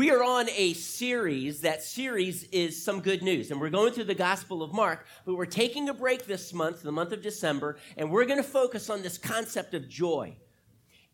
we are on a series. That series is some good news. And we're going through the Gospel of Mark, but we're taking a break this month, the month of December, and we're going to focus on this concept of joy.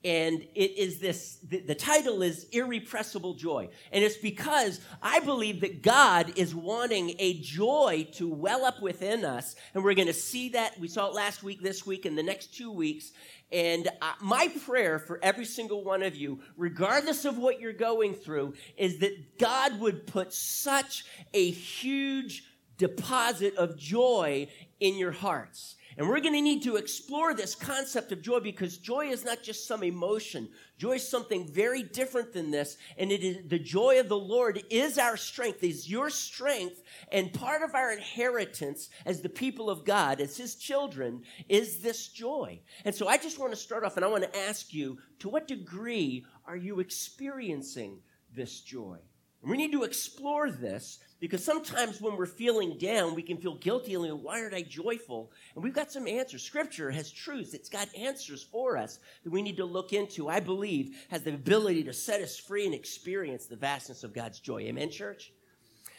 And it is this, the, the title is Irrepressible Joy. And it's because I believe that God is wanting a joy to well up within us. And we're going to see that. We saw it last week, this week, and the next two weeks. And uh, my prayer for every single one of you, regardless of what you're going through, is that God would put such a huge deposit of joy in your hearts. And we're going to need to explore this concept of joy because joy is not just some emotion. Joy is something very different than this. And it is the joy of the Lord is our strength, is your strength. And part of our inheritance as the people of God, as his children, is this joy. And so I just want to start off and I want to ask you, to what degree are you experiencing this joy? And we need to explore this because sometimes when we're feeling down, we can feel guilty and why aren't I joyful? And we've got some answers. Scripture has truths, it's got answers for us that we need to look into. I believe has the ability to set us free and experience the vastness of God's joy. Amen, church?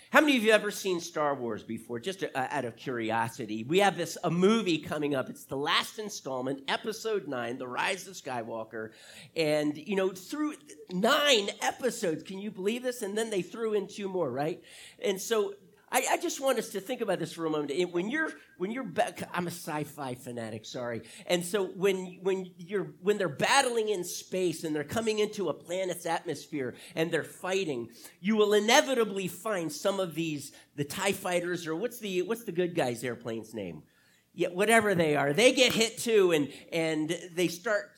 How many of you ever seen Star Wars before? Just uh, out of curiosity, we have this a movie coming up. It's the last installment, Episode Nine, The Rise of Skywalker, and you know through nine episodes, can you believe this? And then they threw in two more, right? And so I, I, just want us to think about this for a moment. When you're when you're I'm a sci-fi fanatic, sorry. And so when when you're when they're battling in space and they're coming into a planet's atmosphere and they're fighting, you will inevitably find some of these the Tie fighters or what's the what's the good guys airplane's name? Yeah, whatever they are, they get hit too, and and they start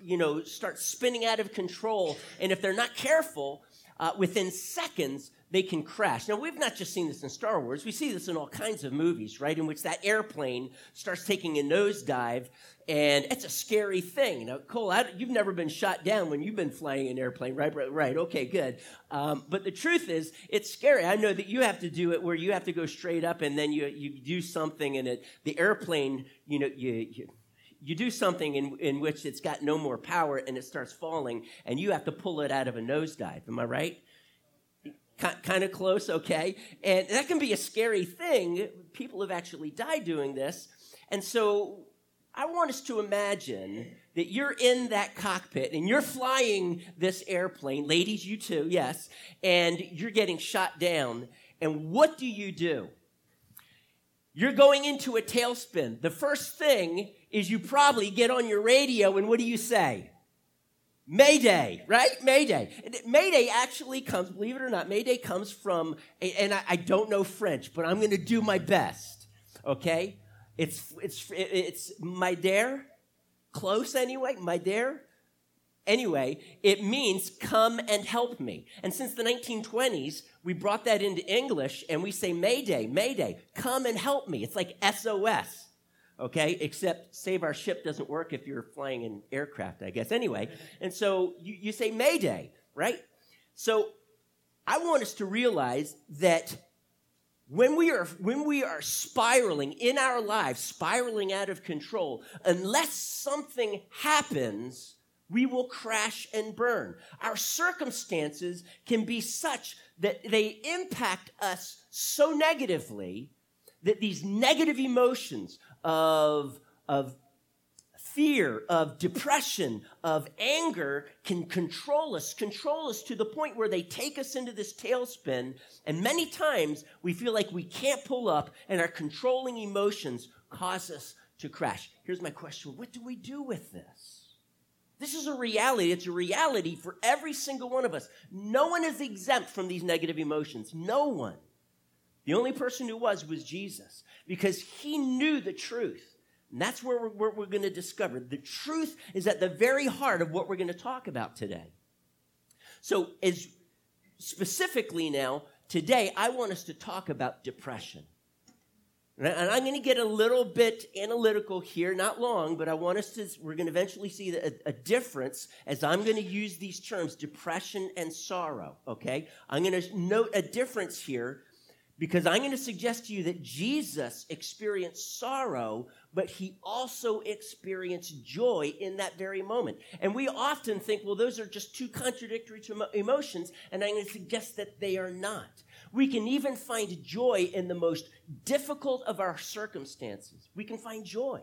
you know start spinning out of control. And if they're not careful, uh, within seconds they can crash. Now, we've not just seen this in Star Wars, we see this in all kinds of movies, right? In which that airplane starts taking a nosedive, and it's a scary thing. Now, Cole, I, you've never been shot down when you've been flying an airplane, right? Right, right. okay, good. Um, but the truth is, it's scary. I know that you have to do it where you have to go straight up and then you, you do something, and it, the airplane, you know, you, you you do something in, in which it's got no more power and it starts falling, and you have to pull it out of a nosedive. Am I right? Kind of close, okay? And that can be a scary thing. People have actually died doing this. And so I want us to imagine that you're in that cockpit and you're flying this airplane, ladies, you too, yes, and you're getting shot down. And what do you do? You're going into a tailspin. The first thing is you probably get on your radio and what do you say? Mayday, right? Mayday. Mayday actually comes, believe it or not, Mayday comes from, and I, don't know French, but I'm going to do my best. Okay? It's, it's, it's my dare. Close anyway, my dare. Anyway, it means come and help me. And since the 1920s, we brought that into English and we say Mayday, Mayday, come and help me. It's like SOS okay? Except save our ship doesn't work if you're flying an aircraft, I guess. Anyway, and so you, you say Mayday, right? So I want us to realize that when we are when we are spiraling in our lives spiraling out of control unless something happens we will crash and burn our circumstances can be such that they impact us so negatively that these negative emotions of, of fear, of depression, of anger can control us, control us to the point where they take us into this tailspin. And many times we feel like we can't pull up, and our controlling emotions cause us to crash. Here's my question What do we do with this? This is a reality. It's a reality for every single one of us. No one is exempt from these negative emotions. No one. The only person who was was Jesus because he knew the truth. And that's where we're, we're going to discover. The truth is at the very heart of what we're going to talk about today. So, as specifically now, today, I want us to talk about depression. And I'm going to get a little bit analytical here, not long, but I want us to, we're going to eventually see a, a difference as I'm going to use these terms, depression and sorrow, okay? I'm going to note a difference here Because I'm going to suggest to you that Jesus experienced sorrow, but he also experienced joy in that very moment. And we often think, well, those are just two contradictory emotions, and I'm going to suggest that they are not. We can even find joy in the most difficult of our circumstances. We can find joy.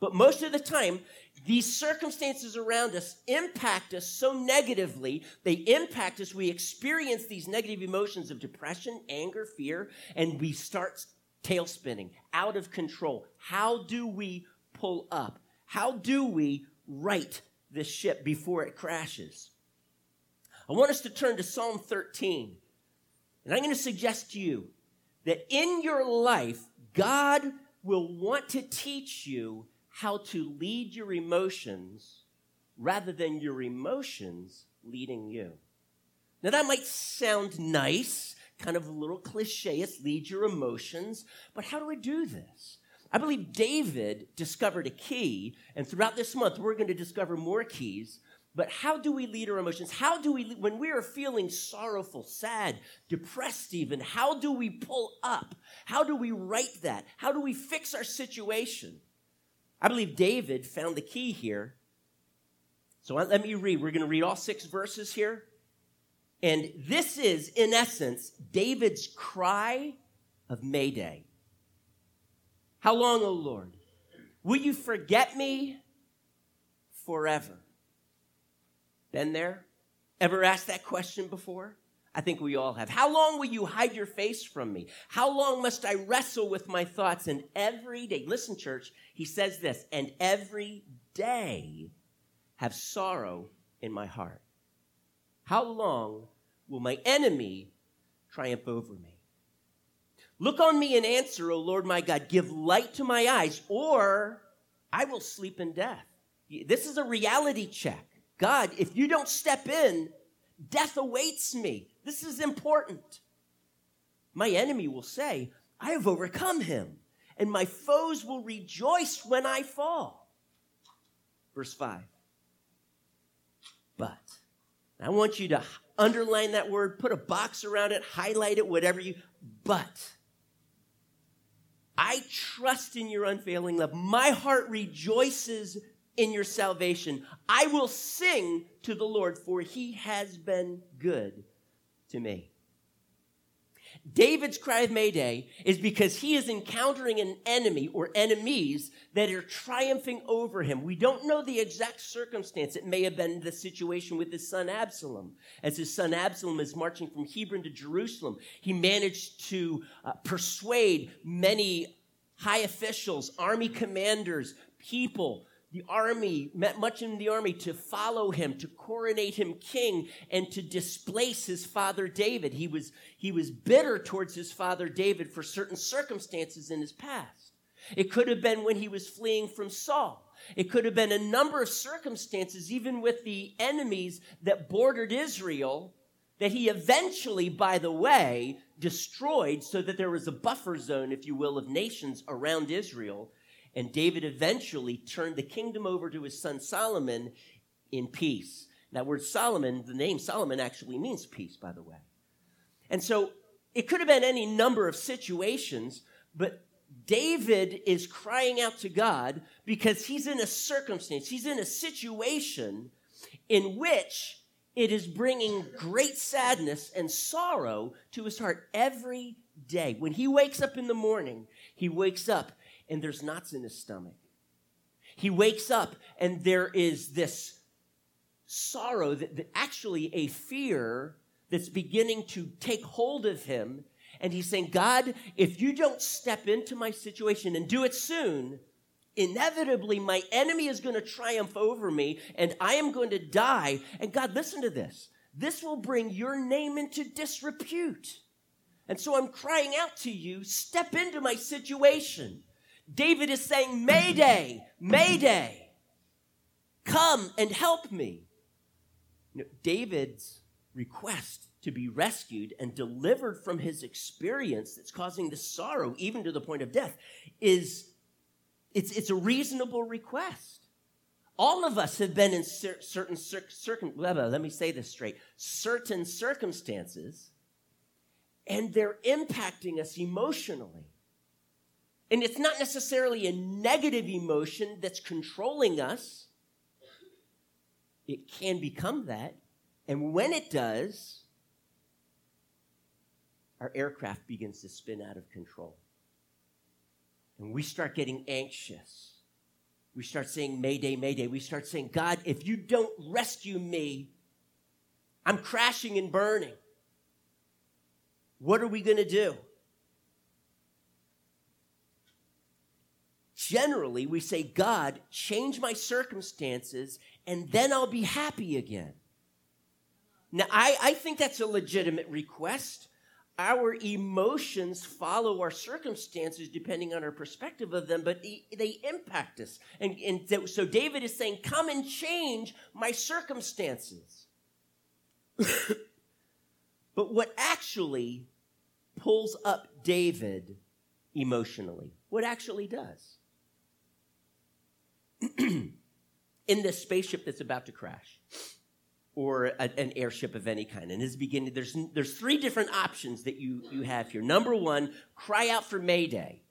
But most of the time, these circumstances around us impact us so negatively. They impact us. We experience these negative emotions of depression, anger, fear, and we start tail spinning, out of control. How do we pull up? How do we right this ship before it crashes? I want us to turn to Psalm 13. And I'm going to suggest to you that in your life, God will want to teach you how to lead your emotions rather than your emotions leading you. Now, that might sound nice, kind of a little cliche, it's lead your emotions, but how do I do this? I believe David discovered a key, and throughout this month, we're going to discover more keys. But how do we lead our emotions? How do we, when we are feeling sorrowful, sad, depressed, even, how do we pull up? How do we right that? How do we fix our situation? I believe David found the key here. So let me read. We're going to read all six verses here. And this is, in essence, David's cry of Mayday. How long, O Lord? Will you forget me forever? Been there? Ever asked that question before? I think we all have. How long will you hide your face from me? How long must I wrestle with my thoughts? And every day, listen, church, he says this, and every day have sorrow in my heart. How long will my enemy triumph over me? Look on me and answer, O Lord my God. Give light to my eyes, or I will sleep in death. This is a reality check. God, if you don't step in, death awaits me. This is important. My enemy will say, I have overcome him, and my foes will rejoice when I fall. Verse 5. But, I want you to underline that word, put a box around it, highlight it, whatever you, but. I trust in your unfailing love. My heart rejoices in your salvation. I will sing to the Lord, for he has been good to me. David's cry of Mayday is because he is encountering an enemy or enemies that are triumphing over him. We don't know the exact circumstance. It may have been the situation with his son Absalom. As his son Absalom is marching from Hebron to Jerusalem, he managed to uh, persuade many high officials, army commanders, people the army, met much in the army to follow him, to coronate him king, and to displace his father David. He was, he was bitter towards his father David for certain circumstances in his past. It could have been when he was fleeing from Saul. It could have been a number of circumstances, even with the enemies that bordered Israel, that he eventually, by the way, destroyed so that there was a buffer zone, if you will, of nations around Israel and David eventually turned the kingdom over to his son Solomon in peace. That word Solomon, the name Solomon actually means peace, by the way. And so it could have been any number of situations, but David is crying out to God because he's in a circumstance, he's in a situation in which it is bringing great sadness and sorrow to his heart every day. When he wakes up in the morning, he wakes up and there's knots in his stomach. He wakes up and there is this sorrow that, that actually a fear that's beginning to take hold of him. And he's saying, God, if you don't step into my situation and do it soon, inevitably my enemy is going to triumph over me and I am going to die. And God, listen to this. This will bring your name into disrepute. And so I'm crying out to you, step into my situation. David is saying, Mayday, Mayday, come and help me. You know, David's request to be rescued and delivered from his experience that's causing the sorrow, even to the point of death, is it's, it's a reasonable request. All of us have been in cer- certain cir- circum- let me say this straight certain circumstances and they're impacting us emotionally. And it's not necessarily a negative emotion that's controlling us. It can become that. And when it does, our aircraft begins to spin out of control. And we start getting anxious. We start saying, Mayday, Mayday. We start saying, God, if you don't rescue me, I'm crashing and burning. What are we going to do? Generally, we say, God, change my circumstances, and then I'll be happy again. Now, I, I think that's a legitimate request. Our emotions follow our circumstances depending on our perspective of them, but they impact us. And, and so David is saying, Come and change my circumstances. but what actually pulls up David emotionally, what actually does? In this spaceship that's about to crash, or a, an airship of any kind. And his beginning, there's, there's three different options that you, you have here. Number one, cry out for Mayday.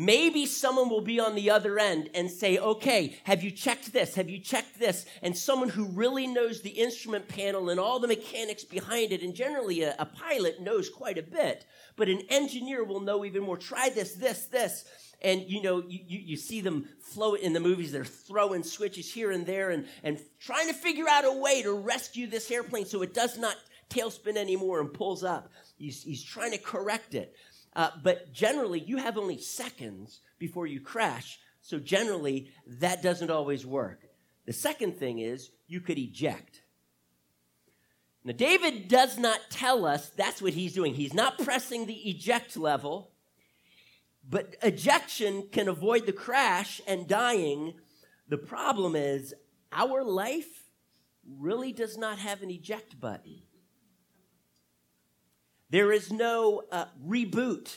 Maybe someone will be on the other end and say, okay, have you checked this? Have you checked this? And someone who really knows the instrument panel and all the mechanics behind it, and generally a, a pilot knows quite a bit, but an engineer will know even more. Try this, this, this and you know you, you, you, see them float in the movies they're throwing switches here and there and, and trying to figure out a way to rescue this airplane so it does not tailspin anymore and pulls up he's, he's trying to correct it uh, but generally you have only seconds before you crash so generally that doesn't always work the second thing is you could eject now david does not tell us that's what he's doing he's not pressing the eject level but ejection can avoid the crash and dying. The problem is our life really does not have an eject button. There is no uh, reboot.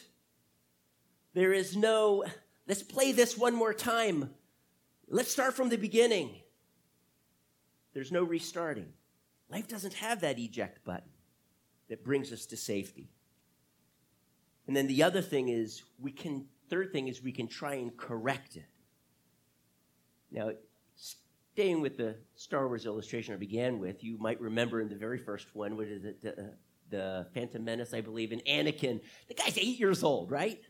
There is no, let's play this one more time. Let's start from the beginning. There's no restarting. Life doesn't have that eject button that brings us to safety. And then the other thing is we can third thing is we can try and correct it. Now, staying with the Star Wars illustration I began with, you might remember in the very first one, what is it, the, the Phantom Menace, I believe, and Anakin. The guy's eight years old, right?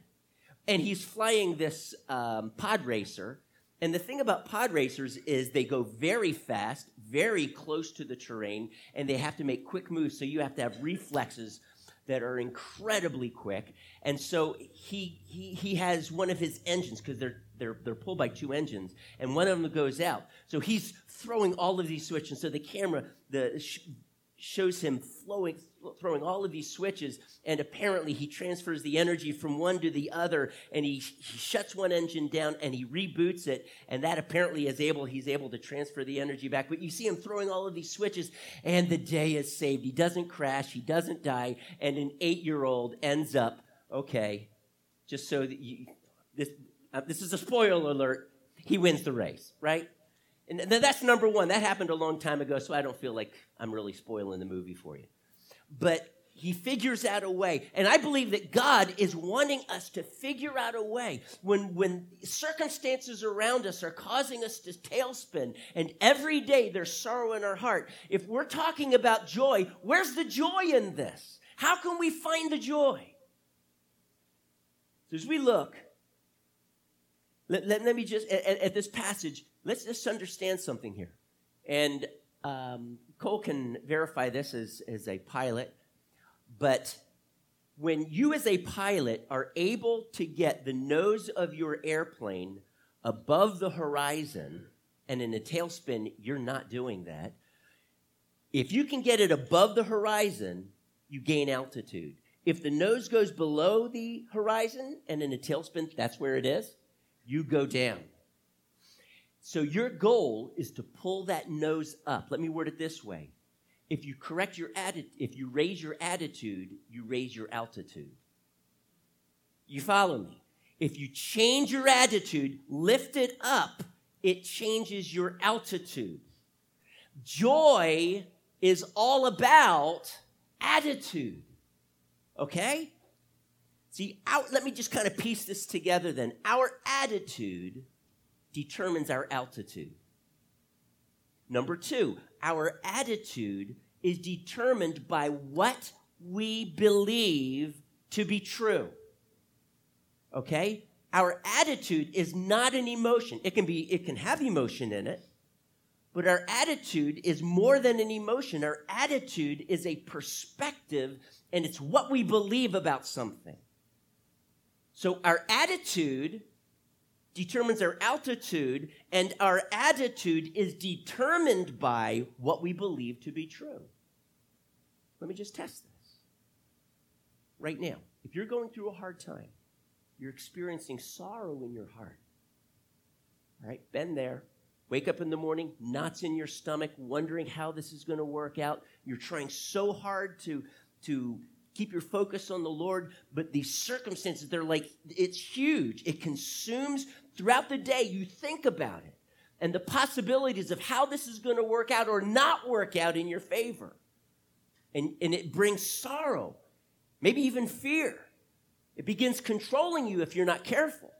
And he's flying this um, pod racer. And the thing about pod racers is they go very fast, very close to the terrain, and they have to make quick moves. So you have to have reflexes that are incredibly quick. And so he, he, he has one of his engines because they're, they're, they're pulled by two engines, and one of them goes out. So he's throwing all of these switches. So the camera the, shows him flowing, throwing all of these switches, and apparently he transfers the energy from one to the other, and he, he shuts one engine down and he reboots it, and that apparently is able, he's able to transfer the energy back. But you see him throwing all of these switches, and the day is saved. He doesn't crash, he doesn't die, and an eight-year-old ends up, okay, just so that you, this, uh, this is a spoiler alert, he wins the race, right? And that's number one. That happened a long time ago, so I don't feel like I'm really spoiling the movie for you. But he figures out a way. And I believe that God is wanting us to figure out a way when, when circumstances around us are causing us to tailspin and every day there's sorrow in our heart. If we're talking about joy, where's the joy in this? How can we find the joy? So as we look, let, let, let me just, at, at this passage, let's just understand something here. And um, Cole can verify this as, as a pilot, but when you, as a pilot, are able to get the nose of your airplane above the horizon, and in a tailspin, you're not doing that. If you can get it above the horizon, you gain altitude. If the nose goes below the horizon and in a tailspin, that's where it is, you go down. So your goal is to pull that nose up. Let me word it this way. If you correct your attitude, if you raise your attitude, you raise your altitude. You follow me? If you change your attitude, lift it up, it changes your altitude. Joy is all about attitude. Okay? See, out, let me just kind of piece this together then. Our attitude determines our altitude. Number two, our attitude is determined by what we believe to be true. Okay? Our attitude is not an emotion. It can be, it can have emotion in it, but our attitude is more than an emotion. Our attitude is a perspective and it's what we believe about something. So our attitude determines our altitude, and our attitude is determined by what we believe to be true. Let me just test this. Right now, if you're going through a hard time, you're experiencing sorrow in your heart. All right, been there. Wake up in the morning, knots in your stomach, wondering how this is going to work out. You're trying so hard to, to keep your focus on the Lord, but these circumstances, they're like, it's huge. It consumes throughout the day. You think about it and the possibilities of how this is going to work out or not work out in your favor. And, and it brings sorrow, maybe even fear. It begins controlling you if you're not careful.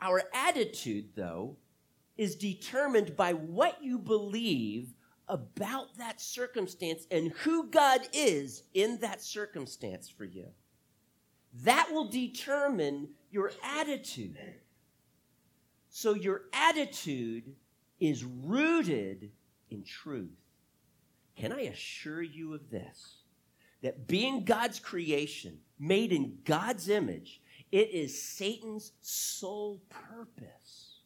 Our attitude, though, is determined by what you believe about that circumstance and who God is in that circumstance for you. That will determine your attitude. So your attitude is rooted in truth. Can I assure you of this? That being God's creation, made in God's image, it is Satan's sole purpose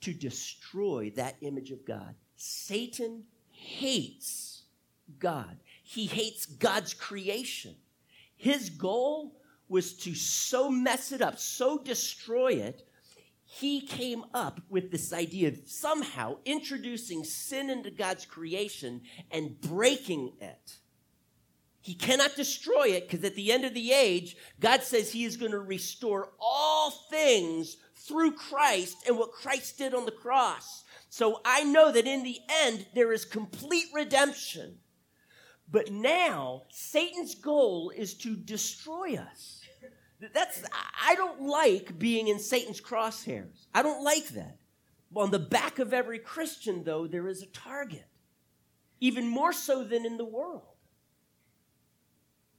to destroy that image of God. Satan hates God. He hates God's creation. His goal was to so mess it up, so destroy it. He came up with this idea of somehow introducing sin into God's creation and breaking it. He cannot destroy it because at the end of the age, God says He is going to restore all things through Christ and what Christ did on the cross. So I know that in the end, there is complete redemption. But now, Satan's goal is to destroy us. That's, I don't like being in Satan's crosshairs. I don't like that. On the back of every Christian, though, there is a target, even more so than in the world.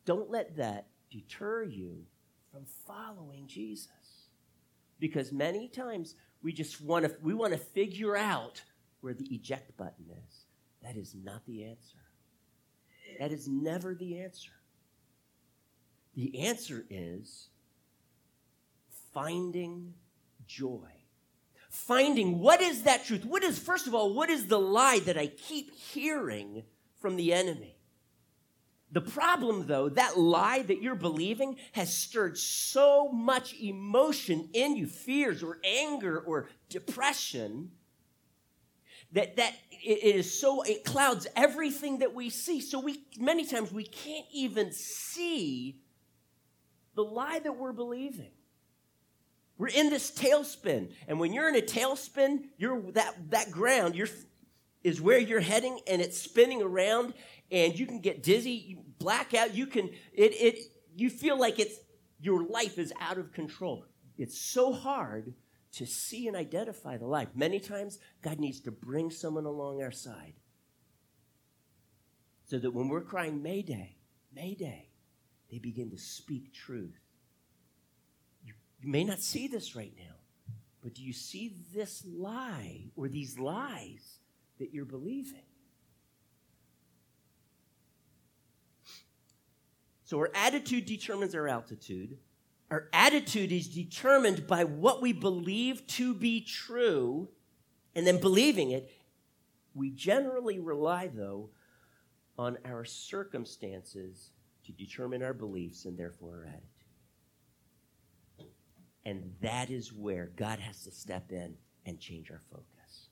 Don't let that deter you from following Jesus. Because many times we just want to we want to figure out where the eject button is. That is not the answer. That is never the answer. The answer is finding joy. Finding what is that truth? What is, first of all, what is the lie that I keep hearing from the enemy? The problem, though, that lie that you're believing has stirred so much emotion in you, fears or anger or depression, that, that it is so, it clouds everything that we see. So we, many times we can't even see the lie that we're believing. We're in this tailspin. And when you're in a tailspin, you're that, that ground, you're, is where you're heading and it's spinning around and you can get dizzy, you black out, you can, it, it, you feel like it's, your life is out of control. It's so hard to see and identify the life. Many times, God needs to bring someone along our side so that when we're crying, Mayday, Mayday, they begin to speak truth. You, may not see this right now, but do you see this lie or these lies that you're believing? So our attitude determines our altitude. Our attitude is determined by what we believe to be true, and then believing it. We generally rely, though, on our circumstances to determine our beliefs and therefore our attitude. And that is where God has to step in and change our focus.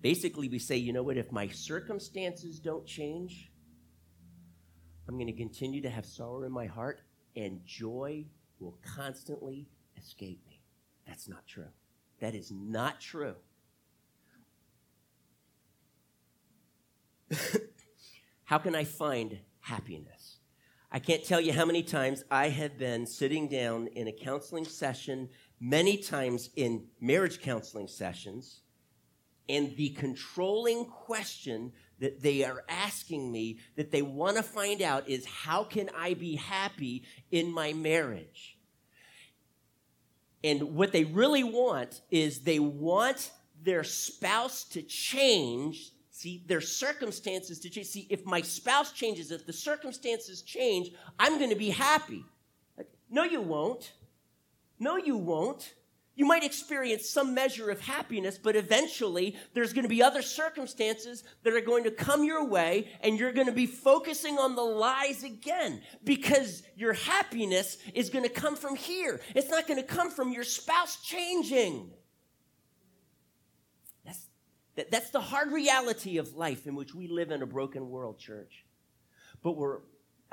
Basically, we say, you know what, if my circumstances don't change, I'm going to continue to have sorrow in my heart, and joy will constantly escape me. That's not true. That is not true. how can I find happiness. I can't tell you how many times I have been sitting down in a counseling session, many times in marriage counseling sessions, and the controlling question that they are asking me that they want to find out is how can I be happy in my marriage? And what they really want is they want their spouse to change, see, their circumstances to change. See, if my spouse changes, if the circumstances change, I'm going to be happy. No, you won't. No, you won't. You might experience some measure of happiness, but eventually there's going to be other circumstances that are going to come your way, and you're going to be focusing on the lies again because your happiness is going to come from here. It's not going to come from your spouse changing. That, that's the hard reality of life in which we live in a broken world, church. But we're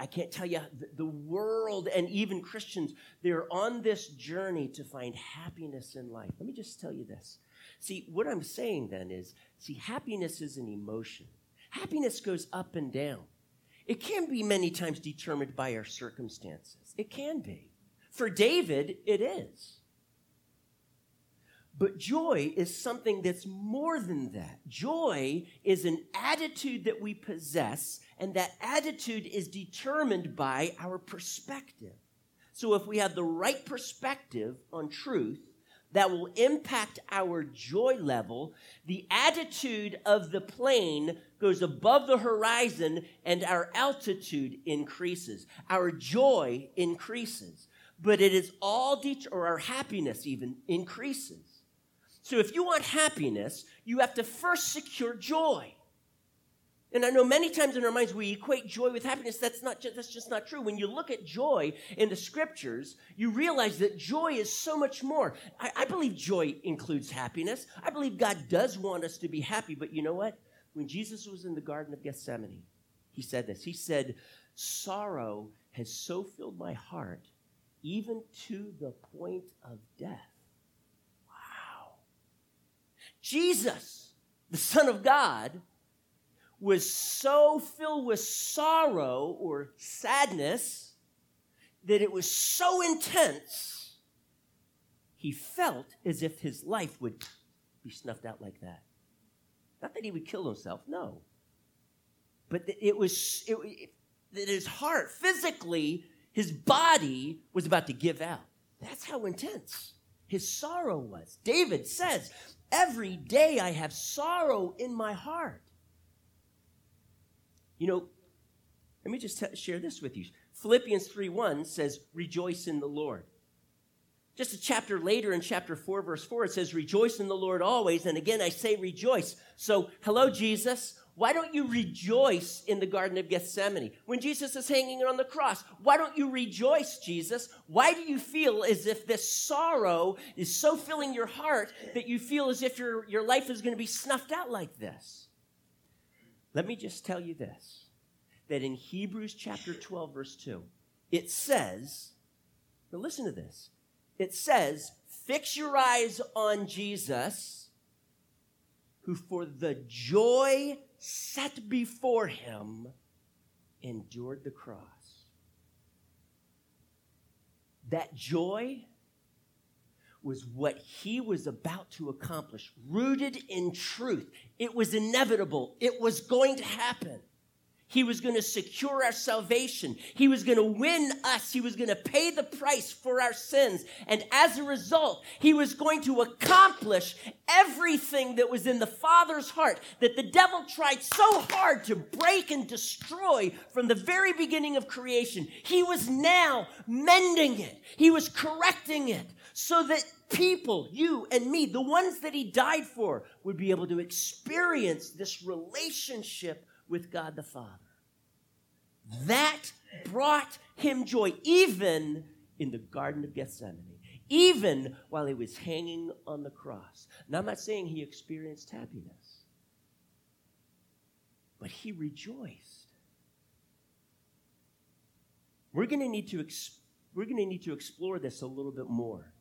I can't tell you, the world and even Christians, they're on this journey to find happiness in life. Let me just tell you this. See, what I'm saying then is see, happiness is an emotion, happiness goes up and down. It can be many times determined by our circumstances. It can be. For David, it is. But joy is something that's more than that. Joy is an attitude that we possess, and that attitude is determined by our perspective. So if we have the right perspective on truth, that will impact our joy level. The attitude of the plane goes above the horizon and our altitude increases. Our joy increases. But it is all, det- or our happiness even increases. So if you want happiness, you have to first secure joy. And I know many times in our minds we equate joy with happiness. That's not just, that's just not true. When you look at joy in the scriptures, you realize that joy is so much more. I, I believe joy includes happiness. I believe God does want us to be happy. But you know what? When Jesus was in the Garden of Gethsemane, he said this. He said, Sorrow has so filled my heart, even to the point of death. Jesus, the Son of God, was so filled with sorrow or sadness that it was so intense, he felt as if his life would be snuffed out like that. Not that he would kill himself, no. But it was it, it, that his heart, physically, his body was about to give out. That's how intense his sorrow was. David says, Every day I have sorrow in my heart. You know, let me just t- share this with you. Philippians 3 1 says, Rejoice in the Lord. Just a chapter later in chapter 4, verse 4, it says, Rejoice in the Lord always. And again, I say rejoice. So, hello, Jesus. Why don't you rejoice in the Garden of Gethsemane? When Jesus is hanging on the cross, why don't you rejoice, Jesus? Why do you feel as if this sorrow is so filling your heart that you feel as if your, your life is going to be snuffed out like this? Let me just tell you this that in Hebrews chapter 12, verse 2, it says, now listen to this. It says, fix your eyes on Jesus, who for the joy set before him endured the cross. That joy was what he was about to accomplish, rooted in truth. It was inevitable, it was going to happen. He was going to secure our salvation. He was going to win us. He was going to pay the price for our sins. And as a result, he was going to accomplish everything that was in the Father's heart that the devil tried so hard to break and destroy from the very beginning of creation. He was now mending it. He was correcting it so that people, you and me, the ones that he died for, would be able to experience this relationship with God the Father. That brought him joy, even in the Garden of Gethsemane, even while he was hanging on the cross. Now, I'm not saying he experienced happiness, but he rejoiced. We're going to need to we're going to need to explore this a little bit more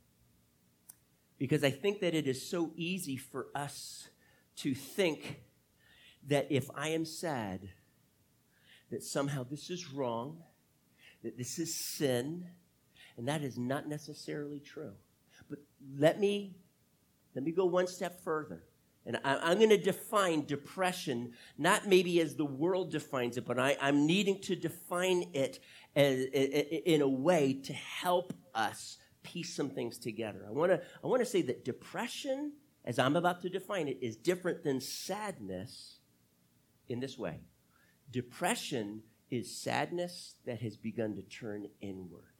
because I think that it is so easy for us to think that if I am sad, that somehow this is wrong, that this is sin, and that is not necessarily true. But let me let me go one step further. And I, am going to define depression, not maybe as the world defines it, but I, am needing to define it as, in a way to help us piece some things together. I want to I want to say that depression, as I'm about to define it, is different than sadness in this way. Depression is sadness that has begun to turn inward,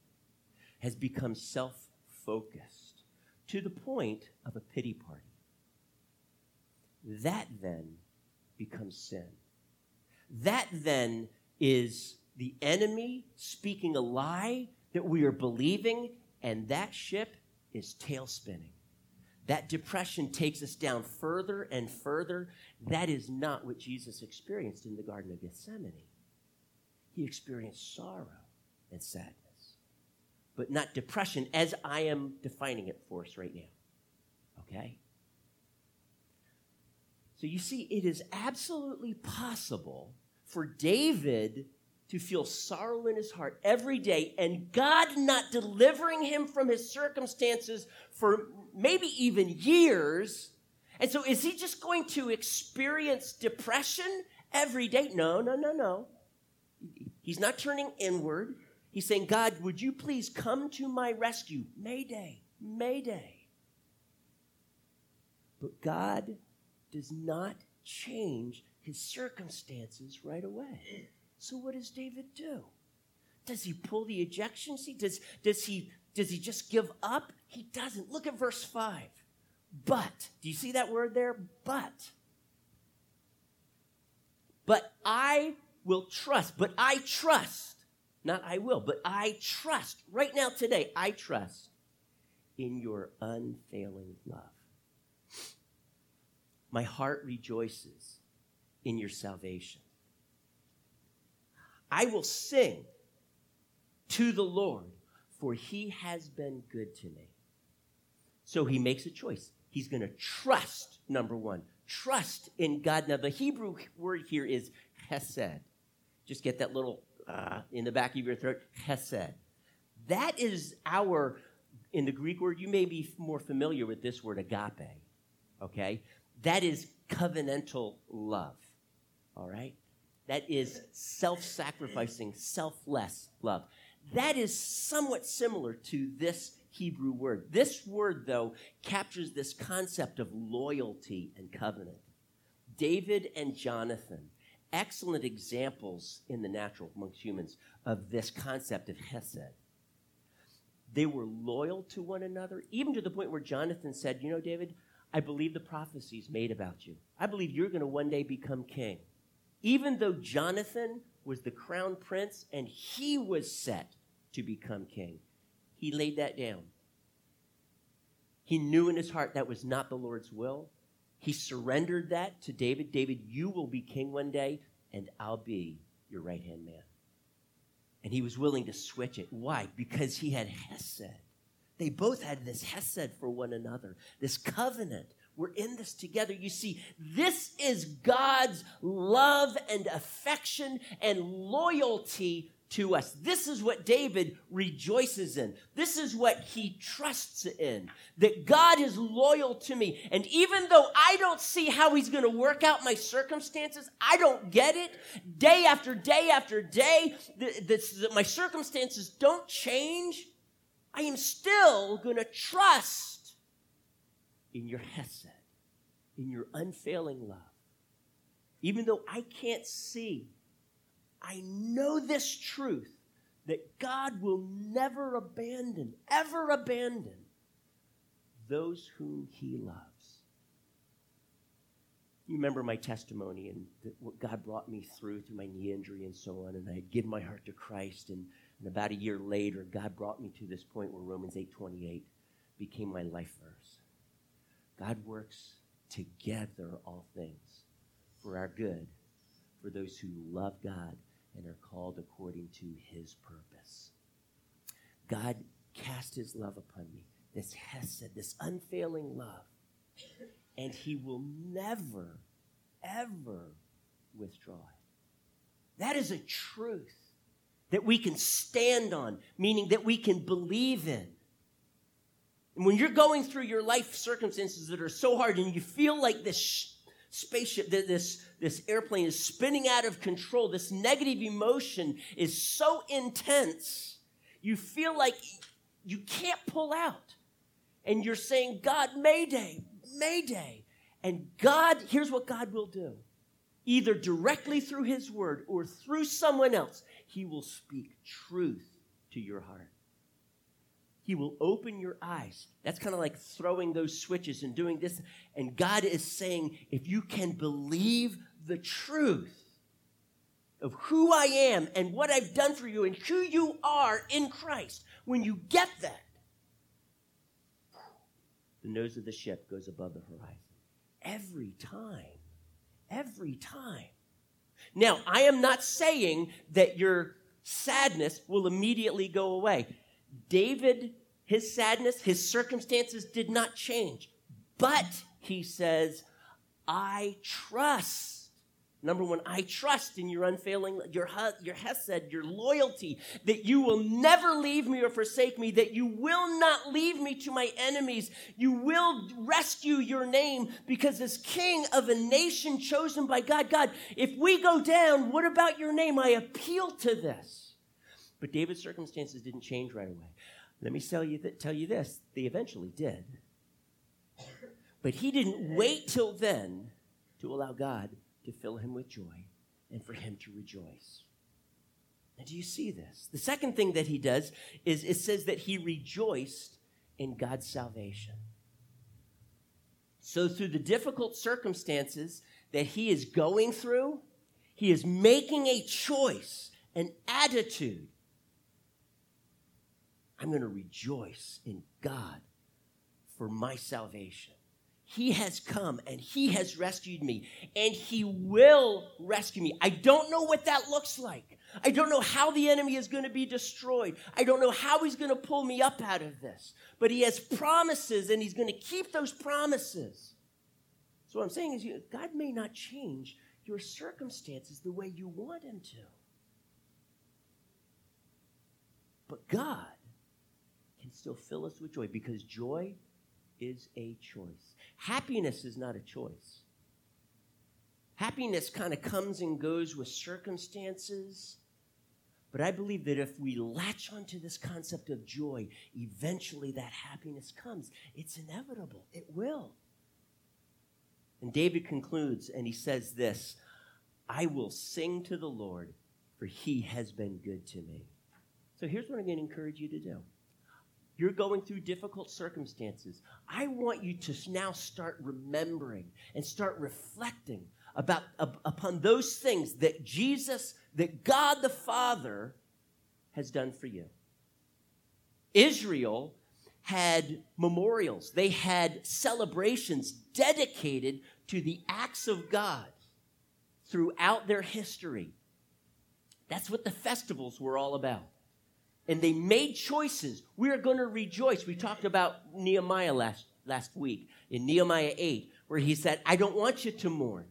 has become self focused to the point of a pity party. That then becomes sin. That then is the enemy speaking a lie that we are believing, and that ship is tail spinning. That depression takes us down further and further. That is not what Jesus experienced in the Garden of Gethsemane. He experienced sorrow and sadness, but not depression as I am defining it for us right now. Okay? So you see, it is absolutely possible for David to feel sorrow in his heart every day and God not delivering him from his circumstances for maybe even years. And so is he just going to experience depression every day? No, no, no, no. He's not turning inward. He's saying, God, would you please come to my rescue? Mayday, Mayday. But God does not change his circumstances right away. So what does David do? Does he pull the ejection seat? Does, does, he, does he just give up? He doesn't. Look at verse 5. But, do you see that word there? But. But I will trust. But I trust. Not I will, but I trust. Right now, today, I trust in your unfailing love. My heart rejoices in your salvation. I will sing to the Lord, for he has been good to me. So he makes a choice. He's going to trust, number one, trust in God. Now, the Hebrew word here is hesed. Just get that little uh, in the back of your throat, hesed. That is our, in the Greek word, you may be more familiar with this word, agape. Okay? That is covenantal love. All right? That is self sacrificing, selfless love. That is somewhat similar to this Hebrew word. This word, though, captures this concept of loyalty and covenant. David and Jonathan, excellent examples in the natural amongst humans of this concept of Hesed. They were loyal to one another, even to the point where Jonathan said, You know, David, I believe the prophecies made about you. I believe you're going to one day become king. Even though Jonathan was the crown prince and he was set to become king, he laid that down. He knew in his heart that was not the Lord's will. He surrendered that to David. David, you will be king one day, and I'll be your right hand man. And he was willing to switch it. Why? Because he had Hesed. They both had this hesed for one another, this covenant. We're in this together. You see, this is God's love and affection and loyalty to us. This is what David rejoices in. This is what he trusts in. That God is loyal to me. And even though I don't see how he's going to work out my circumstances, I don't get it. Day after day after day, this, my circumstances don't change. I am still going to trust in your Hesed, in your unfailing love. Even though I can't see, I know this truth that God will never abandon, ever abandon those whom he loves. You remember my testimony and what God brought me through through my knee injury and so on, and I had given my heart to Christ and and about a year later, God brought me to this point where Romans 8:28 became my life verse. God works together all things for our good, for those who love God and are called according to his purpose. God cast his love upon me, this hesed, this unfailing love, and he will never, ever withdraw it. That is a truth that we can stand on, meaning that we can believe in. And when you're going through your life circumstances that are so hard and you feel like this spaceship, this, this airplane is spinning out of control, this negative emotion is so intense, you feel like you can't pull out. And you're saying, God, Mayday, Mayday. And God, here's what God will do either directly through His word or through someone else, He will speak truth to your heart. He will open your eyes. That's kind of like throwing those switches and doing this. And God is saying, if you can believe the truth of who I am and what I've done for you and who you are in Christ, when you get that, the nose of the ship goes above the horizon. Every time. Every time. Now, I am not saying that your sadness will immediately go away. David his sadness, his circumstances did not change. But he says, I trust. Number one, I trust in your unfailing, your, your hesed, your loyalty, that you will never leave me or forsake me, that you will not leave me to my enemies. You will rescue your name because as king of a nation chosen by God, God, if we go down, what about your name? I appeal to this. But David's circumstances didn't change right away. Let me tell you, th- tell you this they eventually did. But he didn't wait till then to allow God to fill him with joy and for him to rejoice. Now, do you see this? The second thing that he does is it says that he rejoiced in God's salvation. So, through the difficult circumstances that he is going through, he is making a choice, an attitude I'm going to rejoice in God for my salvation. He has come and He has rescued me, and He will rescue me. I don't know what that looks like. I don't know how the enemy is going to be destroyed. I don't know how He's going to pull me up out of this. But He has promises, and He's going to keep those promises. So, what I'm saying is, God may not change your circumstances the way you want Him to. But God can still fill us with joy because joy is a choice. Happiness is not a choice. Happiness kind of comes and goes with circumstances. But I believe that if we latch onto this concept of joy, eventually that happiness comes. It's inevitable, it will. And David concludes and he says this I will sing to the Lord, for he has been good to me. So here's what I'm going to encourage you to do you're going through difficult circumstances, I want you to now start remembering and start reflecting about upon those things that Jesus, that God the Father has done for you. Israel had memorials, they had celebrations dedicated to the acts of God throughout their history. That's what the festivals were all about and they made choices. We are going to rejoice. We talked about Nehemiah last, last week in Nehemiah 8, where he said, I don't want you to mourn.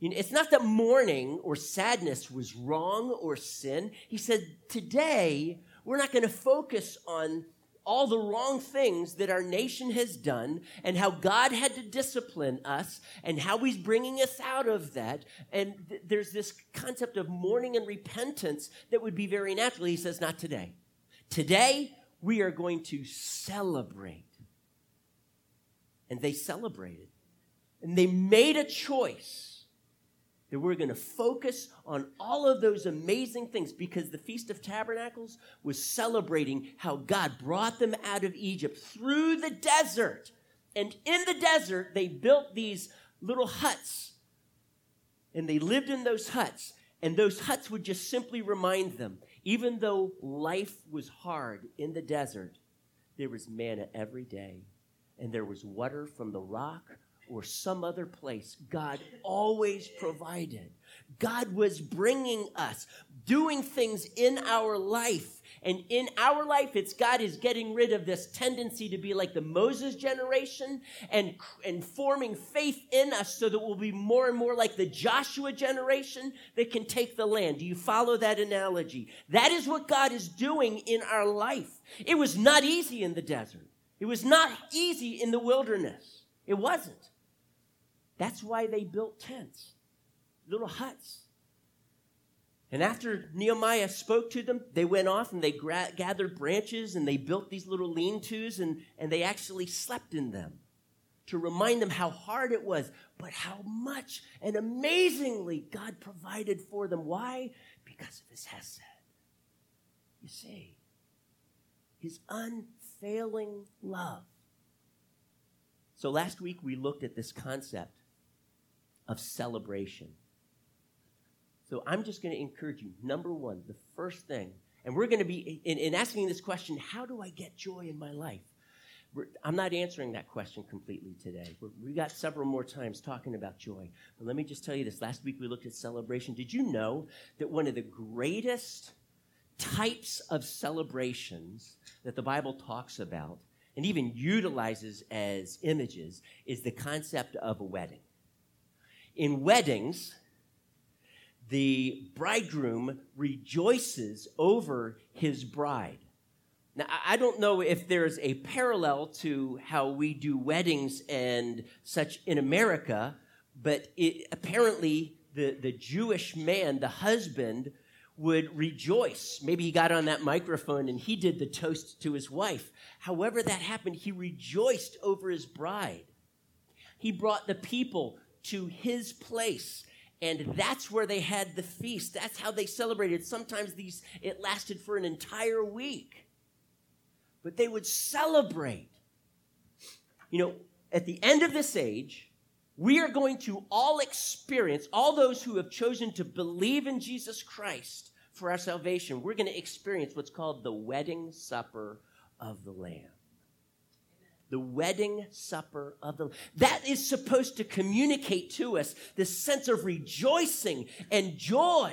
You know, it's not that mourning or sadness was wrong or sin. He said, Today, we're not going to focus on all the wrong things that our nation has done and how God had to discipline us and how He's bringing us out of that. And th- there's this concept of mourning and repentance that would be very natural. He says, not today. Today, we are going to celebrate. And they celebrated. And they made a choice that we're going to focus on all of those amazing things because the Feast of Tabernacles was celebrating how God brought them out of Egypt through the desert. And in the desert, they built these little huts. And they lived in those huts. And those huts would just simply remind them, even though life was hard in the desert, there was manna every day. And there was water from the rock or some other place, God always provided. God was bringing us, doing things in our life, And in our life, it's God is getting rid of this tendency to be like the Moses generation and, and forming faith in us so that we'll be more and more like the Joshua generation that can take the land. Do you follow that analogy? That is what God is doing in our life. It was not easy in the desert. It was not easy in the wilderness. It wasn't. That's why they built tents, little huts and after Nehemiah spoke to them, they went off and they gra- gathered branches and they built these little lean tos and, and they actually slept in them to remind them how hard it was, but how much and amazingly God provided for them. Why? Because of his hesed. You see, his unfailing love. So last week we looked at this concept of celebration. So I'm just going to encourage you. Number one, the first thing, and we're going to be in, in asking this question how do I get joy in my life? I'm not answering that question completely today. We're, we got several more times talking about joy. But let me just tell you this. Last week we looked at celebration. Did you know that one of the greatest types of celebrations that the Bible talks about and even utilizes as images is the concept of a wedding? In weddings, the bridegroom rejoices over his bride. Now, I don't know if there's a parallel to how we do weddings and such in America, but it, apparently the, the Jewish man, the husband, would rejoice. Maybe he got on that microphone and he did the toast to his wife. However, that happened, he rejoiced over his bride. He brought the people to his place. And that's where they had the feast. That's how they celebrated. Sometimes these it lasted for an entire week. But they would celebrate. You know at the end of this age we are going to all experience all those who have chosen to believe in jesus christ for our salvation we're going to experience what's called the wedding supper of the lamb the wedding supper of the that is supposed to communicate to us this sense of rejoicing and joy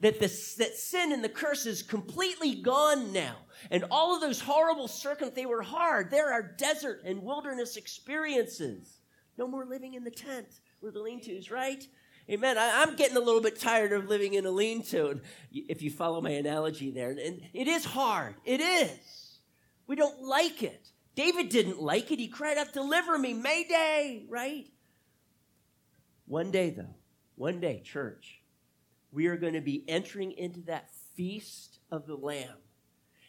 that this that sin and the curse is completely gone now and all of those horrible circumstances they were hard there are desert and wilderness experiences no more living in the tent with the lean-tos right Amen. I, am getting a little bit tired of living in a lean to, if you follow my analogy there. And it is hard. It is. We don't like it. David didn't like it. He cried out, Deliver me, Mayday, right? One day, though, one day, church, we are going to be entering into that feast of the Lamb.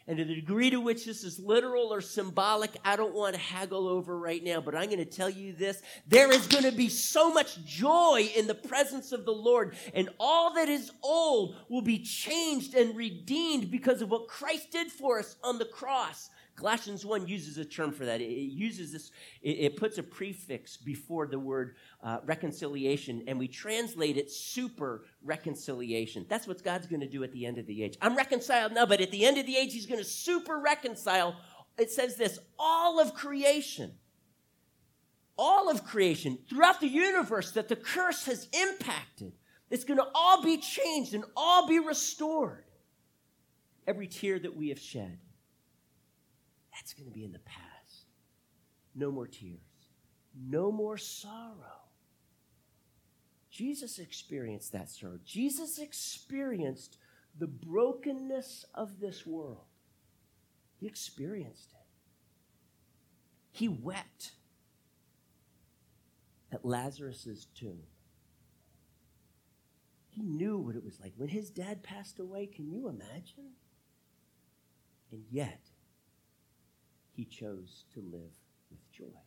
And to the degree to which this is literal or symbolic, I don't want to haggle over right now, but I'm going to tell you this. There is going to be so much joy in the presence of the Lord, and all that is old will be changed and redeemed because of what Christ did for us on the cross. Colossians 1 uses a term for that. It, uses this, it, puts a prefix before the word uh, reconciliation, and we translate it super reconciliation. That's what God's going to do at the end of the age. I'm reconciled now, but at the end of the age, He's going to super reconcile. It says this all of creation, all of creation throughout the universe that the curse has impacted. It's going to all be changed and all be restored. Every tear that we have shed that's going to be in the past. No more tears, no more sorrow. Jesus experienced that sorrow. Jesus experienced the brokenness of this world. He experienced it. He wept at Lazarus's tomb. He knew what it was like. When his dad passed away, can you imagine? And yet, he chose to live with joy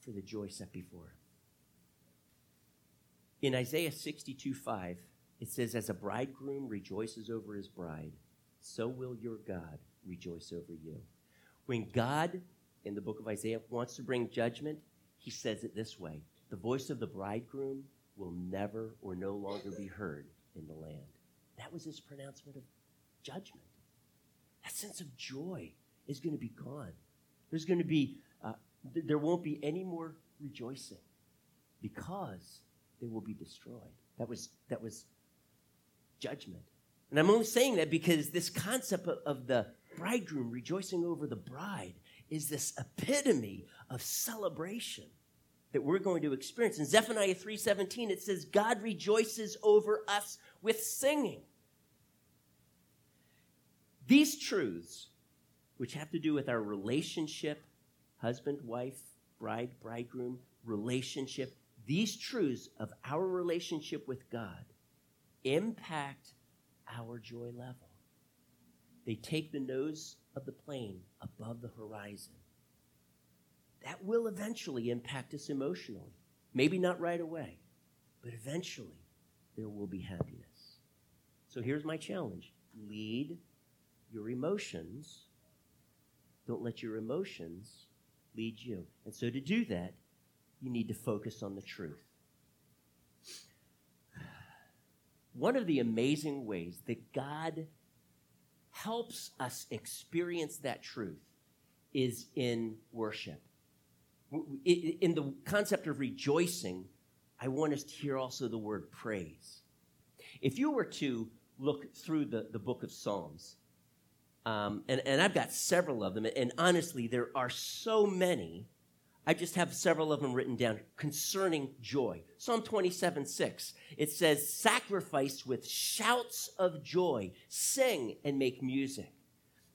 for the joy set before him. In Isaiah 62 5, it says, As a bridegroom rejoices over his bride, so will your God rejoice over you. When God, in the book of Isaiah, wants to bring judgment, he says it this way The voice of the bridegroom will never or no longer be heard in the land. That was his pronouncement of judgment. That sense of joy is going to be gone. There's going to be, uh, th- there won't be any more rejoicing because they will be destroyed. That was, that was judgment. And I'm only saying that because this concept of, of the bridegroom rejoicing over the bride is this epitome of celebration that we're going to experience. In Zephaniah 3:17 it says God rejoices over us with singing. These truths which have to do with our relationship, husband, wife, bride, bridegroom, relationship, these truths of our relationship with God impact our joy level. They take the nose of the plane above the horizon. That will eventually impact us emotionally. Maybe not right away, but eventually there will be happiness. So here's my challenge lead your emotions. Don't let your emotions lead you. And so to do that, you need to focus on the truth. One of the amazing ways that God helps us experience that truth is in worship. In the concept of rejoicing, I want us to hear also the word praise. If you were to look through the, the book of Psalms, um, and, and I've got several of them, and honestly, there are so many I just have several of them written down concerning joy. Psalm 27 6. It says, Sacrifice with shouts of joy, sing and make music.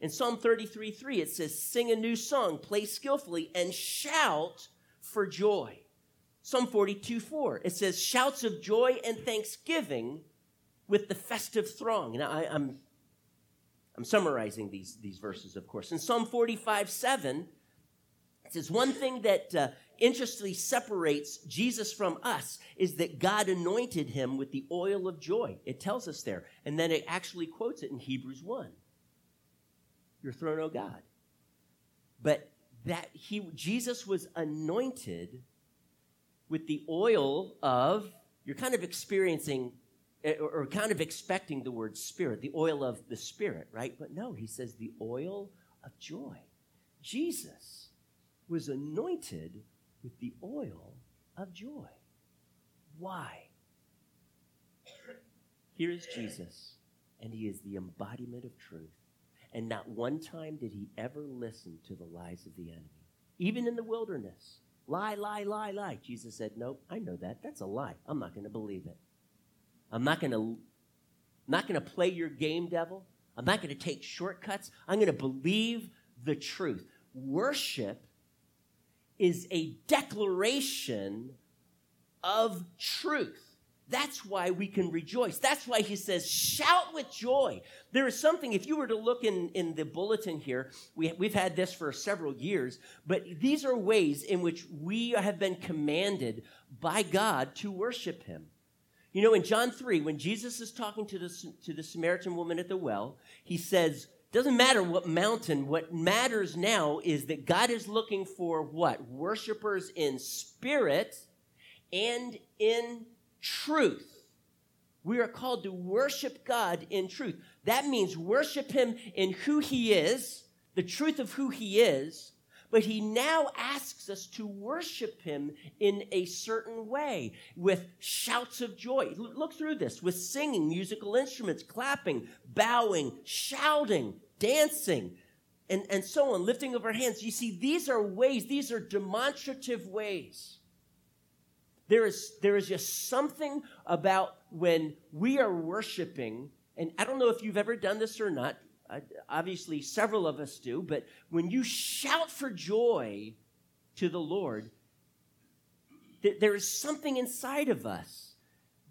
In Psalm 33 3, it says, Sing a new song, play skillfully, and shout for joy. Psalm 42 4, it says, Shouts of joy and thanksgiving with the festive throng. Now, I, am I'm, summarizing these, these verses, of course. In Psalm 45 7, it says one thing that uh, interestingly separates Jesus from us is that God anointed him with the oil of joy. It tells us there. And then it actually quotes it in Hebrews 1. Your throne, O God. But that he Jesus was anointed with the oil of you're kind of experiencing Eh, or kind of expecting the word spirit, the oil of the spirit, right? But no, he says the oil of joy. Jesus was anointed with the oil of joy. Why? Here is Jesus, and he is the embodiment of truth. And not one time did he ever listen to the lies of the enemy. Even in the wilderness, lie, lie, lie, lie. Jesus said, Nope, I know that. That's a lie. I'm not going to believe it. I'm not going to not going to play your game, devil. I'm not going to take shortcuts. I'm going to believe the truth. Worship is a declaration of truth. That's why we can rejoice. That's why he says, shout with joy. There is something, if you were to look in, in the bulletin here, we, we've had this for several years, but these are ways in which we have been commanded by God to worship him. You know, in John 3, when Jesus is talking to the, to the Samaritan woman at the well, he says, doesn't matter what mountain, what matters now is that God is looking for what? Worshippers in spirit and in truth. We are called to worship God in truth. That means worship Him in who He is, the truth of who He is, but He now asks us to worship Him in a certain way with shouts of joy. Look through this with singing, musical instruments, clapping, bowing, shouting dancing, and, and so on, lifting of our hands. You see, these are ways, these are demonstrative ways. There is, there is just something about when we are worshiping, and I don't know if you've ever done this or not. Uh, obviously, several of us do, but when you shout for joy to the Lord, th- there is something inside of us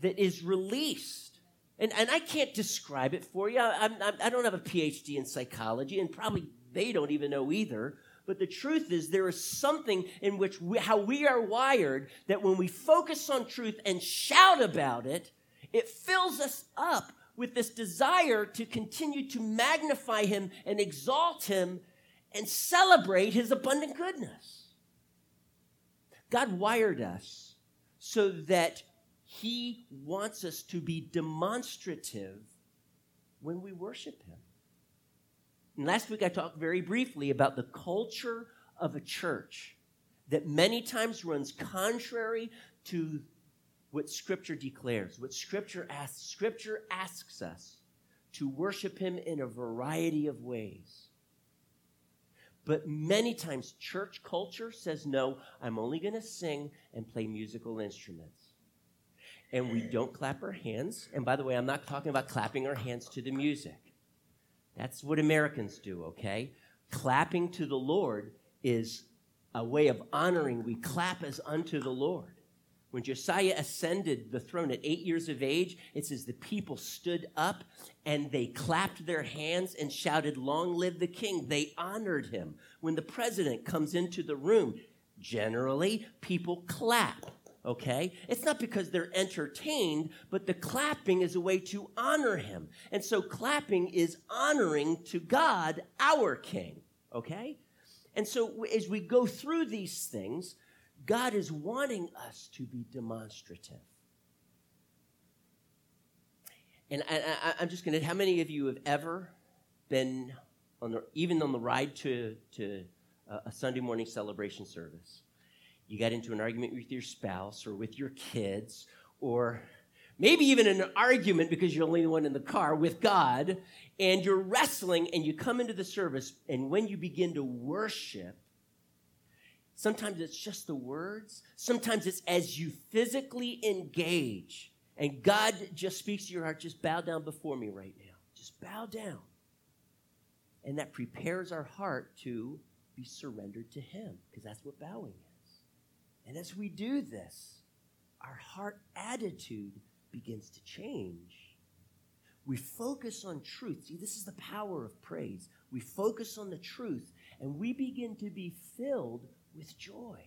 that is released and, and I can't describe it for you. I, I, I don't have a PhD in psychology, and probably they don't even know either. But the truth is, there is something in which we, how we are wired that when we focus on truth and shout about it, it fills us up with this desire to continue to magnify Him and exalt Him and celebrate His abundant goodness. God wired us so that he wants us to be demonstrative when we worship Him. And last week I talked very briefly about the culture of a church that many times runs contrary to what Scripture declares, what Scripture asks. Scripture asks us to worship Him in a variety of ways. But many times, church culture says, no, I'm only going to sing and play musical instruments. And we don't clap our hands. And by the way, I'm not talking about clapping our hands to the music. That's what Americans do, okay? Clapping to the Lord is a way of honoring. We clap as unto the Lord. When Josiah ascended the throne at eight years of age, it says the people stood up and they clapped their hands and shouted, Long live the king. They honored him. When the president comes into the room, generally people clap. Okay? It's not because they're entertained, but the clapping is a way to honor him. And so clapping is honoring to God, our king. Okay? And so as we go through these things, God is wanting us to be demonstrative. And I, am just going to, how many of you have ever been on the, even on the ride to, to uh, a Sunday morning celebration service? You got into an argument with your spouse or with your kids, or maybe even an argument because you're the only one in the car with God, and you're wrestling and you come into the service, and when you begin to worship, Sometimes it's just the words. Sometimes it's as you physically engage and God just speaks to your heart. Just bow down before me right now. Just bow down. And that prepares our heart to be surrendered to Him because that's what bowing is. And as we do this, our heart attitude begins to change. We focus on truth. See, this is the power of praise. We focus on the truth and we begin to be filled with joy.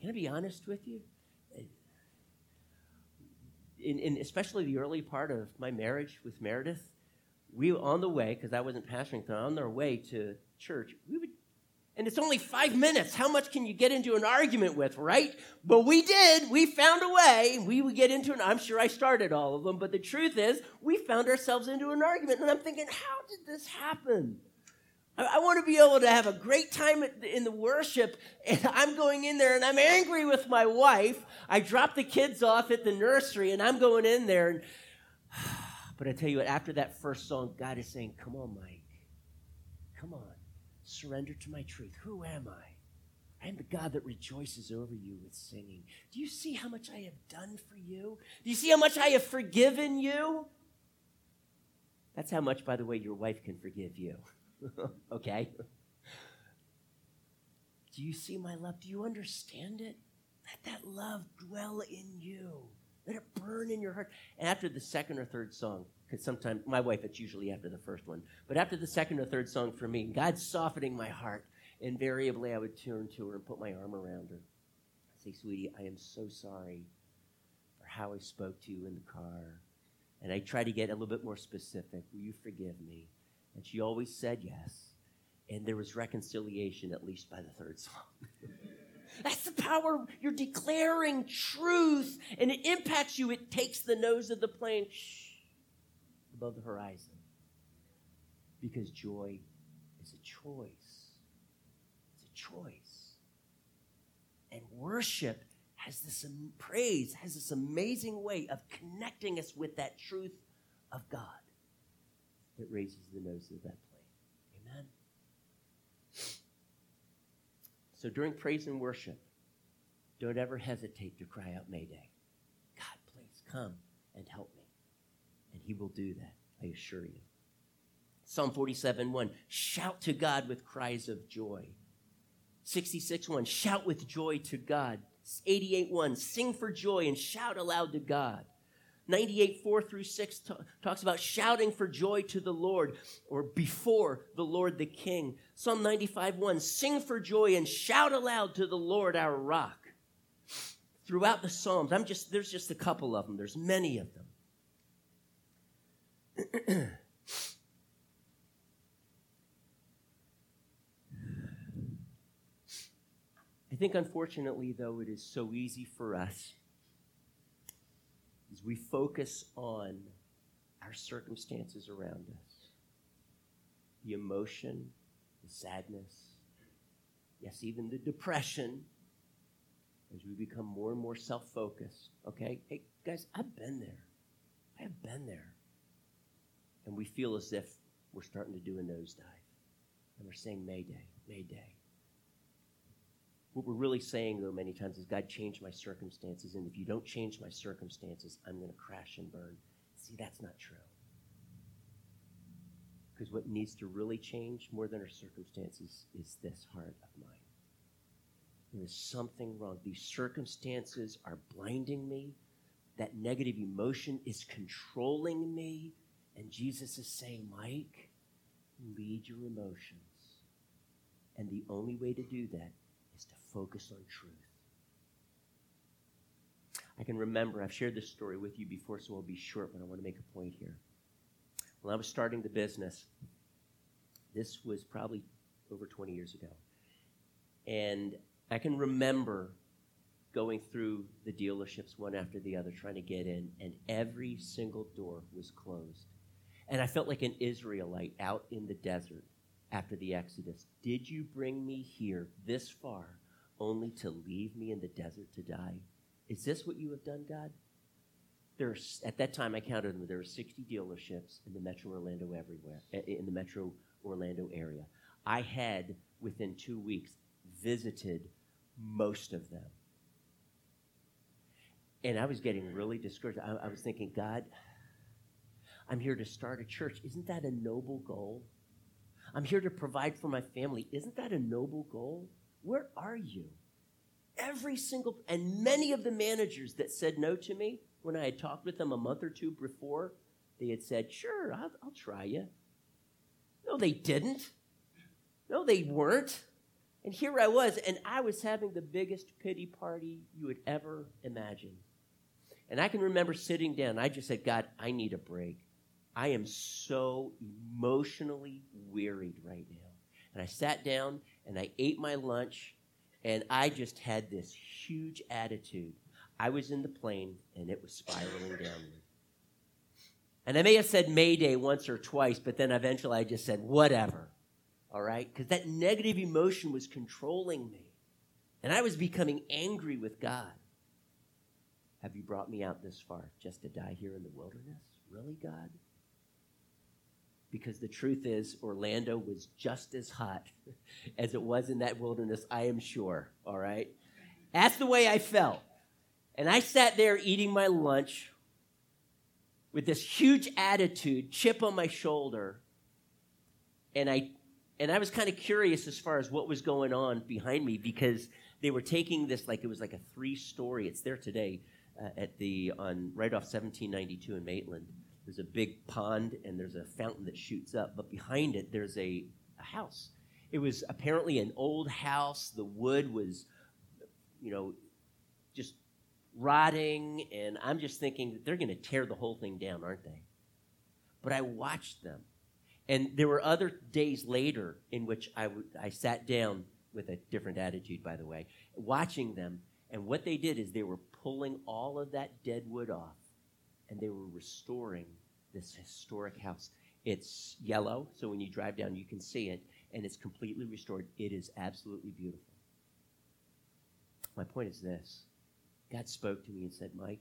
Can I be honest with you? In, in especially the early part of my marriage with Meredith, we on the way because I wasn't pastoring, so on our way to church, we would, and it's only five minutes. How much can you get into an argument with, right? But we did. We found a way. We would get into an. I'm sure I started all of them, but the truth is, we found ourselves into an argument, and I'm thinking, how did this happen? I, want to be able to have a great time in the worship, and I'm going in there and I'm angry with my wife. I drop the kids off at the nursery, and I'm going in there. And, but I tell you what, after that first song, God is saying, Come on, Mike. Come on. Surrender to my truth. Who am I? I am the God that rejoices over you with singing. Do you see how much I have done for you? Do you see how much I have forgiven you? That's how much, by the way, your wife can forgive you. okay? Do you see my love? Do you understand it? Let that love dwell in you. Let it burn in your heart. And after the second or third song, because sometimes my wife, it's usually after the first one, but after the second or third song for me, God's softening my heart. Invariably, I would turn to her and put my arm around her. I say, sweetie, I am so sorry for how I spoke to you in the car. And I try to get a little bit more specific. Will you forgive me? And she always said yes. And there was reconciliation at least by the third song. That's the power. You're declaring truth and it impacts you. It takes the nose of the plane shh, above the horizon. Because joy is a choice. It's a choice. And worship has this praise, has this amazing way of connecting us with that truth of God that raises the nose of that plane. Amen? So during praise and worship, don't ever hesitate to cry out Mayday. God, please come and help me. And he will do that, I assure you. Psalm 47 1, shout to God with cries of joy. 66 1, shout with joy to God. 88 1, sing for joy and shout aloud to God. 98, 4 through 6 t- talks about shouting for joy to the Lord or before the Lord the King. Psalm 95, 1, sing for joy and shout aloud to the Lord our rock. Throughout the Psalms, I'm just, there's just a couple of them, there's many of them. I think, unfortunately, though, it is so easy for us we focus on our circumstances around us the emotion, the sadness, yes, even the depression, as we become more and more self focused. Okay? Hey, guys, I've been there. I have been there. And we feel as if we're starting to do a nosedive. And we're saying, Mayday, Mayday. What we're really saying, though, many times is, God, changed my circumstances. And if you don't change my circumstances, I'm going to crash and burn. See, that's not true. Because what needs to really change more than our circumstances is this heart of mine. There is something wrong. These circumstances are blinding me. That negative emotion is controlling me. And Jesus is saying, Mike, lead your emotions. And the only way to do that focus on truth. I can remember, I've shared this story with you before, so I'll be short, but I want to make a point here. When I was starting the business, this was probably over 20 years ago. And I can remember going through the dealerships one after the other trying to get in, and every single door was closed. And I felt like an Israelite out in the desert after the Exodus. Did you bring me here this far only to leave me in the desert to die? Is this what you have done, God? There's, at that time, I counted them. There were 60 dealerships in the Metro Orlando everywhere, eh, eh, in the Metro Orlando area. I had, within two weeks, visited most of them. And I was getting really discouraged. I, I was thinking, God, I'm here to start a church. Isn't that a noble goal? I'm here to provide for my family. Isn't that a noble goal? Where are you? Every single, and many of the managers that said no to me when I had talked with them a month or two before, they had said, Sure, I'll, I'll try you. No, they didn't. No, they weren't. And here I was, and I was having the biggest pity party you would ever imagine. And I can remember sitting down. I just said, God, I need a break. I am so emotionally wearied right now. And I sat down and I ate my lunch, and I just had this huge attitude. I was in the plane, and it was spiraling downward. And I may have said Mayday once or twice, but then eventually I just said, whatever. All right? Because that negative emotion was controlling me. And I was becoming angry with God. Have you brought me out this far just to die here in the wilderness? Really, God? Because the truth is, Orlando was just as hot as it was in that wilderness, I am sure. All right? That's the way I felt. And I sat there eating my lunch with this huge attitude, chip on my shoulder. And I and I was kind of curious as far as what was going on behind me because they were taking this like it was like a three story. It's there today uh, at the on right off 1792 in Maitland. There's a big pond and there's a fountain that shoots up, but behind it there's a, a house. It was apparently an old house. The wood was, you know, just rotting, and I'm just thinking that they're going to tear the whole thing down, aren't they? But I watched them. And there were other days later in which I, w- I sat down with a different attitude, by the way, watching them. And what they did is they were pulling all of that dead wood off and they were restoring this historic house. It's yellow, so when you drive down, you can see it, and it's completely restored. It is absolutely beautiful. My point is this God spoke to me and said, Mike,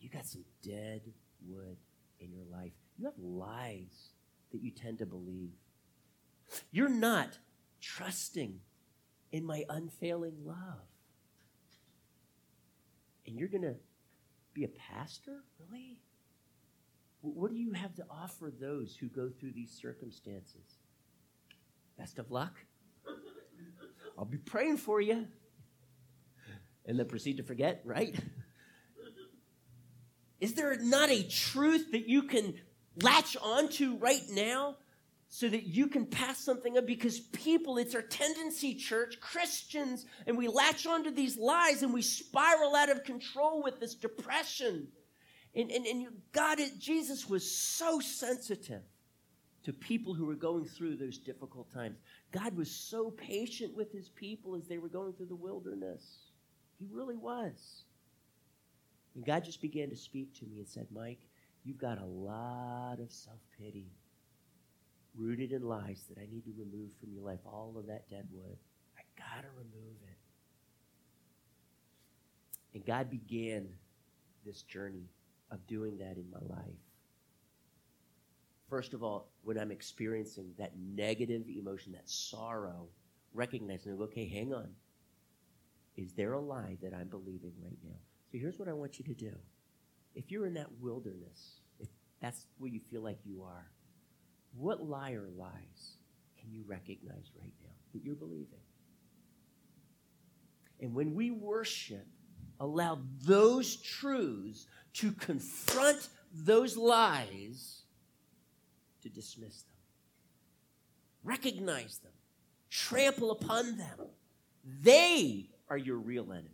you got some dead wood in your life. You have lies that you tend to believe. You're not trusting in my unfailing love. And you're going to be a pastor? Really? What do you have to offer those who go through these circumstances? Best of luck. I'll be praying for you and then proceed to forget, right? Is there not a truth that you can latch onto right now so that you can pass something up? Because people, it's our tendency, church, Christians, and we latch onto these lies and we spiral out of control with this depression. And, and, and God, Jesus was so sensitive to people who were going through those difficult times. God was so patient with his people as they were going through the wilderness. He really was. And God just began to speak to me and said, Mike, you've got a lot of self pity rooted in lies that I need to remove from your life. All of that dead wood. I got to remove it. And God began this journey of doing that in my life. First of all, when I'm experiencing that negative emotion, that sorrow, recognizing, okay, hang on. Is there a lie that I'm believing right now? So here's what I want you to do. If you're in that wilderness, if that's where you feel like you are, what lie or lies can you recognize right now that you're believing? And when we worship, allow those truths to confront those lies to dismiss them. Recognize them. Trample upon them. They are your real enemies.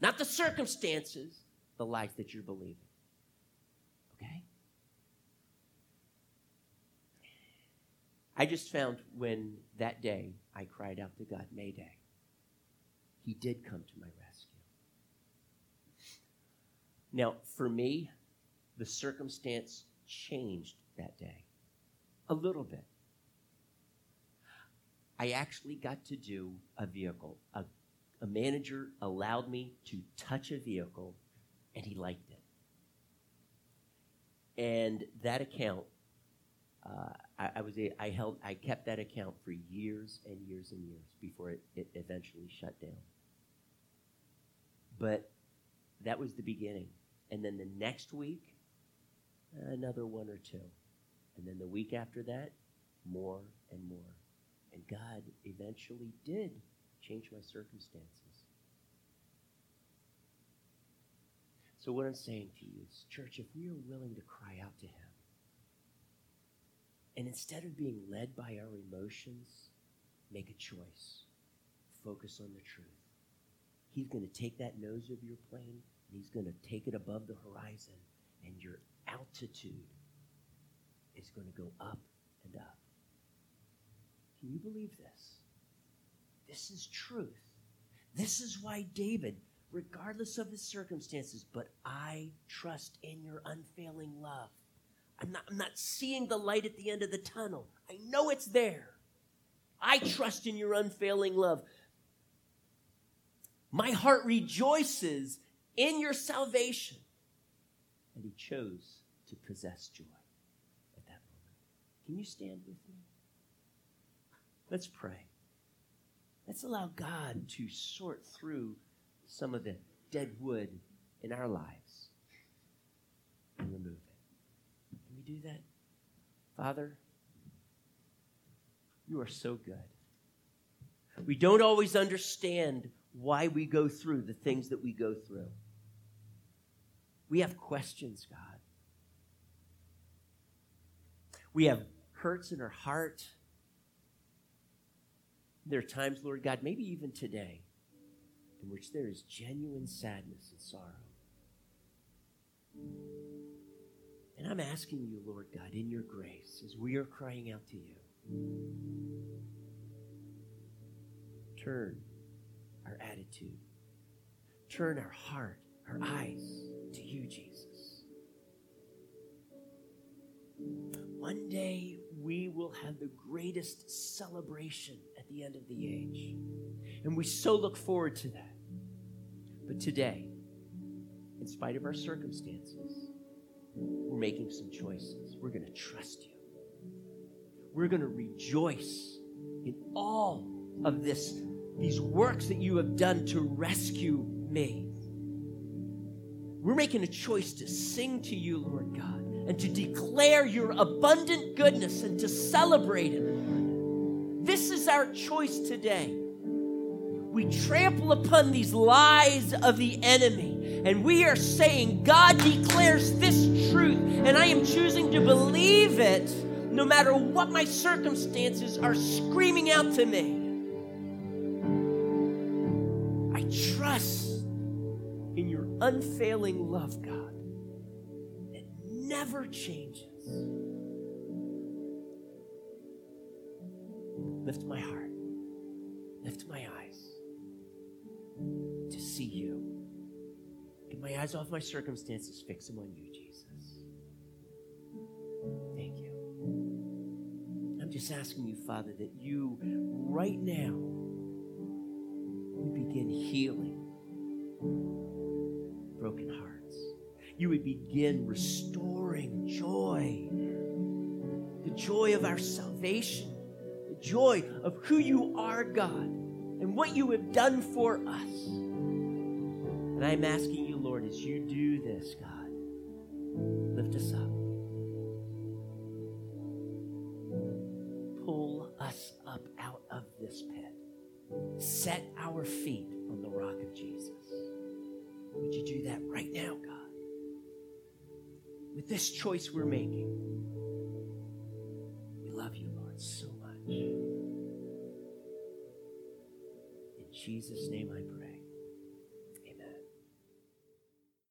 Not the circumstances, the lies that you're believing. Okay? I just found when that day I cried out to God, Mayday, He did come to my rescue. Now, for me, the circumstance changed that day a little bit. I actually got to do a vehicle. A, a manager allowed me to touch a vehicle, and he liked it. And that account, uh, I, I, was I held I kept that account for years and years and years before it, it eventually shut down. But that was the beginning. And then the next week, another one or two. And then the week after that, more and more. And God eventually did change my circumstances. So, what I'm saying to you is, church, if we are willing to cry out to Him, and instead of being led by our emotions, make a choice. Focus on the truth. He's going to take that nose of your plane and he's going to take it above the horizon, and your altitude is going to go up and up. Can you believe this? This is truth. This is why David, regardless of his circumstances, but I trust in your unfailing love. I'm not, I'm not seeing the light at the end of the tunnel. I know it's there. I trust in your unfailing love. My heart rejoices in your salvation. And he chose to possess joy at that moment. Can you stand with me? Let's pray. Let's allow God to sort through some of the dead wood in our lives and remove do that? Father, you are so good. We don't always understand why we go through the things that we go through. We have questions, God. We have hurts in our heart. There are times, Lord God, maybe even today, in which there is genuine sadness and sorrow. And I'm asking you, Lord God, in your grace, as we are crying out to you, turn our attitude, turn our heart, our eyes to you, Jesus. One day we will have the greatest celebration at the end of the age. And we so look forward to that. But today, in spite of our circumstances, we're making some choices. We're going to trust you. We're going to rejoice in all of this, these works that you have done to rescue me. We're making a choice to sing to you, Lord God, and to declare your abundant goodness and to celebrate it. This is our choice today. We trample upon these lies of the enemy, and we are saying, God declares this truth, and I am choosing to believe it no matter what my circumstances are screaming out to me. I trust in your unfailing love, God, that never changes. Lift my heart, lift my eyes to see you. Get my eyes off my circumstances, fix them on you, Jesus. Thank you. I'm just asking you, Father, that you right now would begin healing broken hearts. You would begin restoring joy the joy of our salvation, the joy of who you are, God, and what you have done for us. And I'm asking Lord, as you do this, God, lift us up. Pull us up out of this pit. Set our feet on the rock of Jesus. Would you do that right now, God? With this choice we're making, we love you, Lord, so much. In Jesus' name I pray.